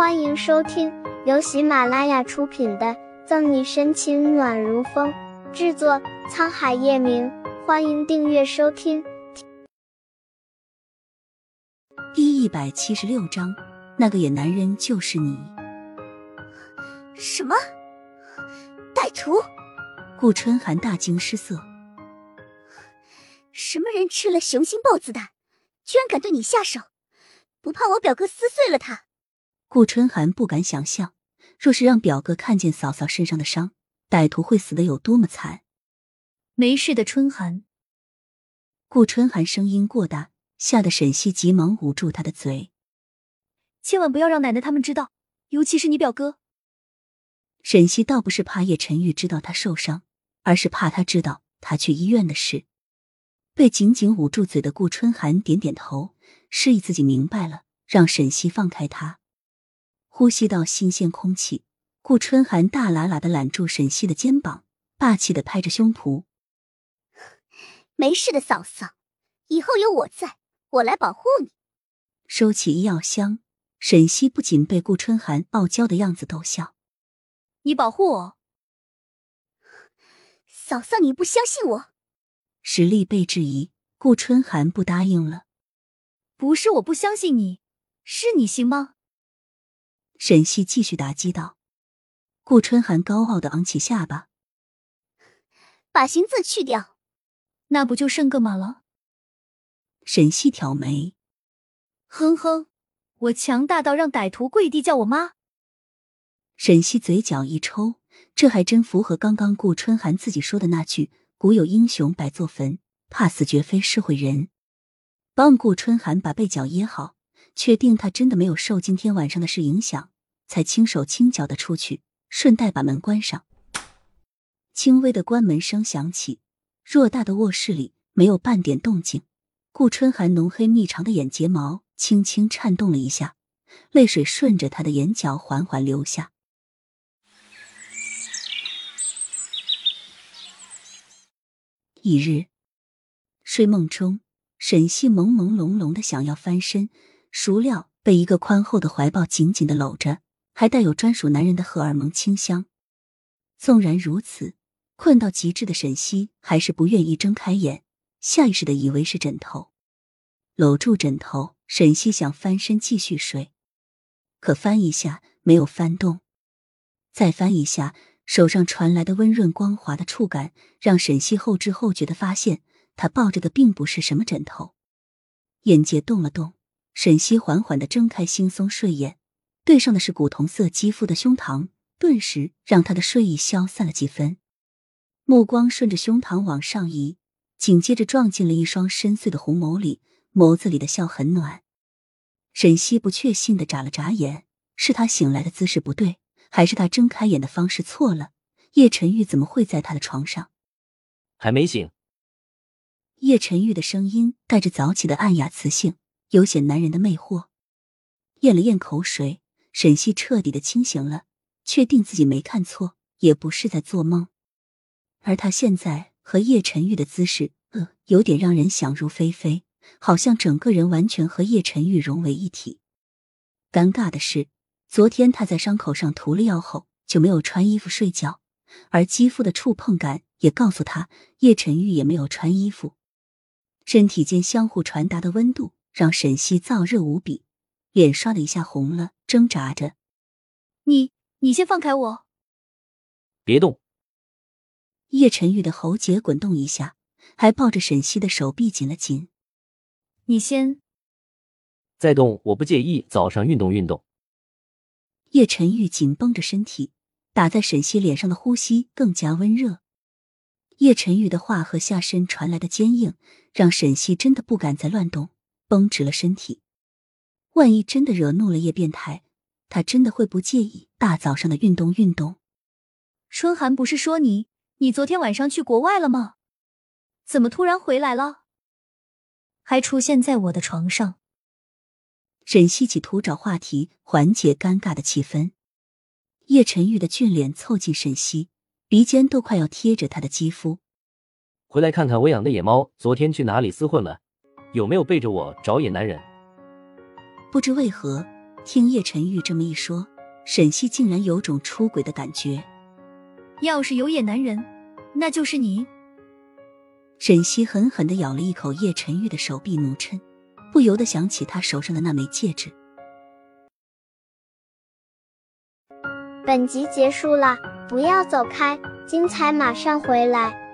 欢迎收听由喜马拉雅出品的《赠你深情暖如风》，制作沧海夜明。欢迎订阅收听。第一百七十六章，那个野男人就是你。什么？歹徒？顾春寒大惊失色。什么人吃了雄心豹子胆，居然敢对你下手？不怕我表哥撕碎了他？顾春寒不敢想象，若是让表哥看见嫂嫂身上的伤，歹徒会死的有多么惨。没事的，春寒。顾春寒声音过大，吓得沈西急忙捂住他的嘴，千万不要让奶奶他们知道，尤其是你表哥。沈西倒不是怕叶晨玉知道他受伤，而是怕他知道他去医院的事。被紧紧捂住嘴的顾春寒点点头，示意自己明白了，让沈西放开他。呼吸到新鲜空气，顾春寒大喇喇的揽住沈西的肩膀，霸气的拍着胸脯：“没事的，嫂嫂，以后有我在，我来保护你。”收起医药箱，沈西不仅被顾春寒傲娇的样子逗笑：“你保护我，嫂嫂，你不相信我？”实力被质疑，顾春寒不答应了：“不是我不相信你，是你行吗？”沈西继续打击道：“顾春寒高傲的昂起下巴，把行字去掉，那不就剩个马了？”沈西挑眉，哼哼，我强大到让歹徒跪地叫我妈。沈西嘴角一抽，这还真符合刚刚顾春寒自己说的那句“古有英雄百座坟，怕死绝非是会人”。帮顾春寒把被角掖好。确定他真的没有受今天晚上的事影响，才轻手轻脚的出去，顺带把门关上。轻微的关门声响起，偌大的卧室里没有半点动静。顾春寒浓黑密长的眼睫毛轻轻颤动了一下，泪水顺着他的眼角缓缓流下。一日睡梦中，沈西朦朦胧胧的想要翻身。孰料被一个宽厚的怀抱紧紧的搂着，还带有专属男人的荷尔蒙清香。纵然如此，困到极致的沈西还是不愿意睁开眼，下意识的以为是枕头。搂住枕头，沈西想翻身继续睡，可翻一下没有翻动，再翻一下，手上传来的温润光滑的触感，让沈西后知后觉的发现，他抱着的并不是什么枕头。眼界动了动。沈西缓缓的睁开惺忪睡眼，对上的是古铜色肌肤的胸膛，顿时让他的睡意消散了几分。目光顺着胸膛往上移，紧接着撞进了一双深邃的红眸里，眸子里的笑很暖。沈西不确信的眨了眨眼，是他醒来的姿势不对，还是他睁开眼的方式错了？叶晨玉怎么会在他的床上？还没醒。叶晨玉的声音带着早起的暗哑磁性。有显男人的魅惑，咽了咽口水，沈西彻底的清醒了，确定自己没看错，也不是在做梦。而他现在和叶晨玉的姿势，呃，有点让人想入非非，好像整个人完全和叶晨玉融为一体。尴尬的是，昨天他在伤口上涂了药后，就没有穿衣服睡觉，而肌肤的触碰感也告诉他，叶晨玉也没有穿衣服，身体间相互传达的温度。让沈西燥热无比，脸刷的一下红了，挣扎着：“你，你先放开我，别动！”叶晨玉的喉结滚动一下，还抱着沈西的手臂紧了紧。“你先，再动我不介意，早上运动运动。”叶晨玉紧绷着身体，打在沈西脸上的呼吸更加温热。叶晨玉的话和下身传来的坚硬，让沈西真的不敢再乱动。绷直了身体，万一真的惹怒了叶变态，他真的会不介意大早上的运动运动？春寒不是说你，你昨天晚上去国外了吗？怎么突然回来了？还出现在我的床上？沈西企图找话题缓解尴尬的气氛。叶晨玉的俊脸凑近沈西，鼻尖都快要贴着他的肌肤。回来看看我养的野猫，昨天去哪里厮混了？有没有背着我找野男人？不知为何，听叶晨玉这么一说，沈西竟然有种出轨的感觉。要是有野男人，那就是你。沈西狠狠的咬了一口叶晨玉的手臂，怒嗔，不由得想起他手上的那枚戒指。本集结束了，不要走开，精彩马上回来。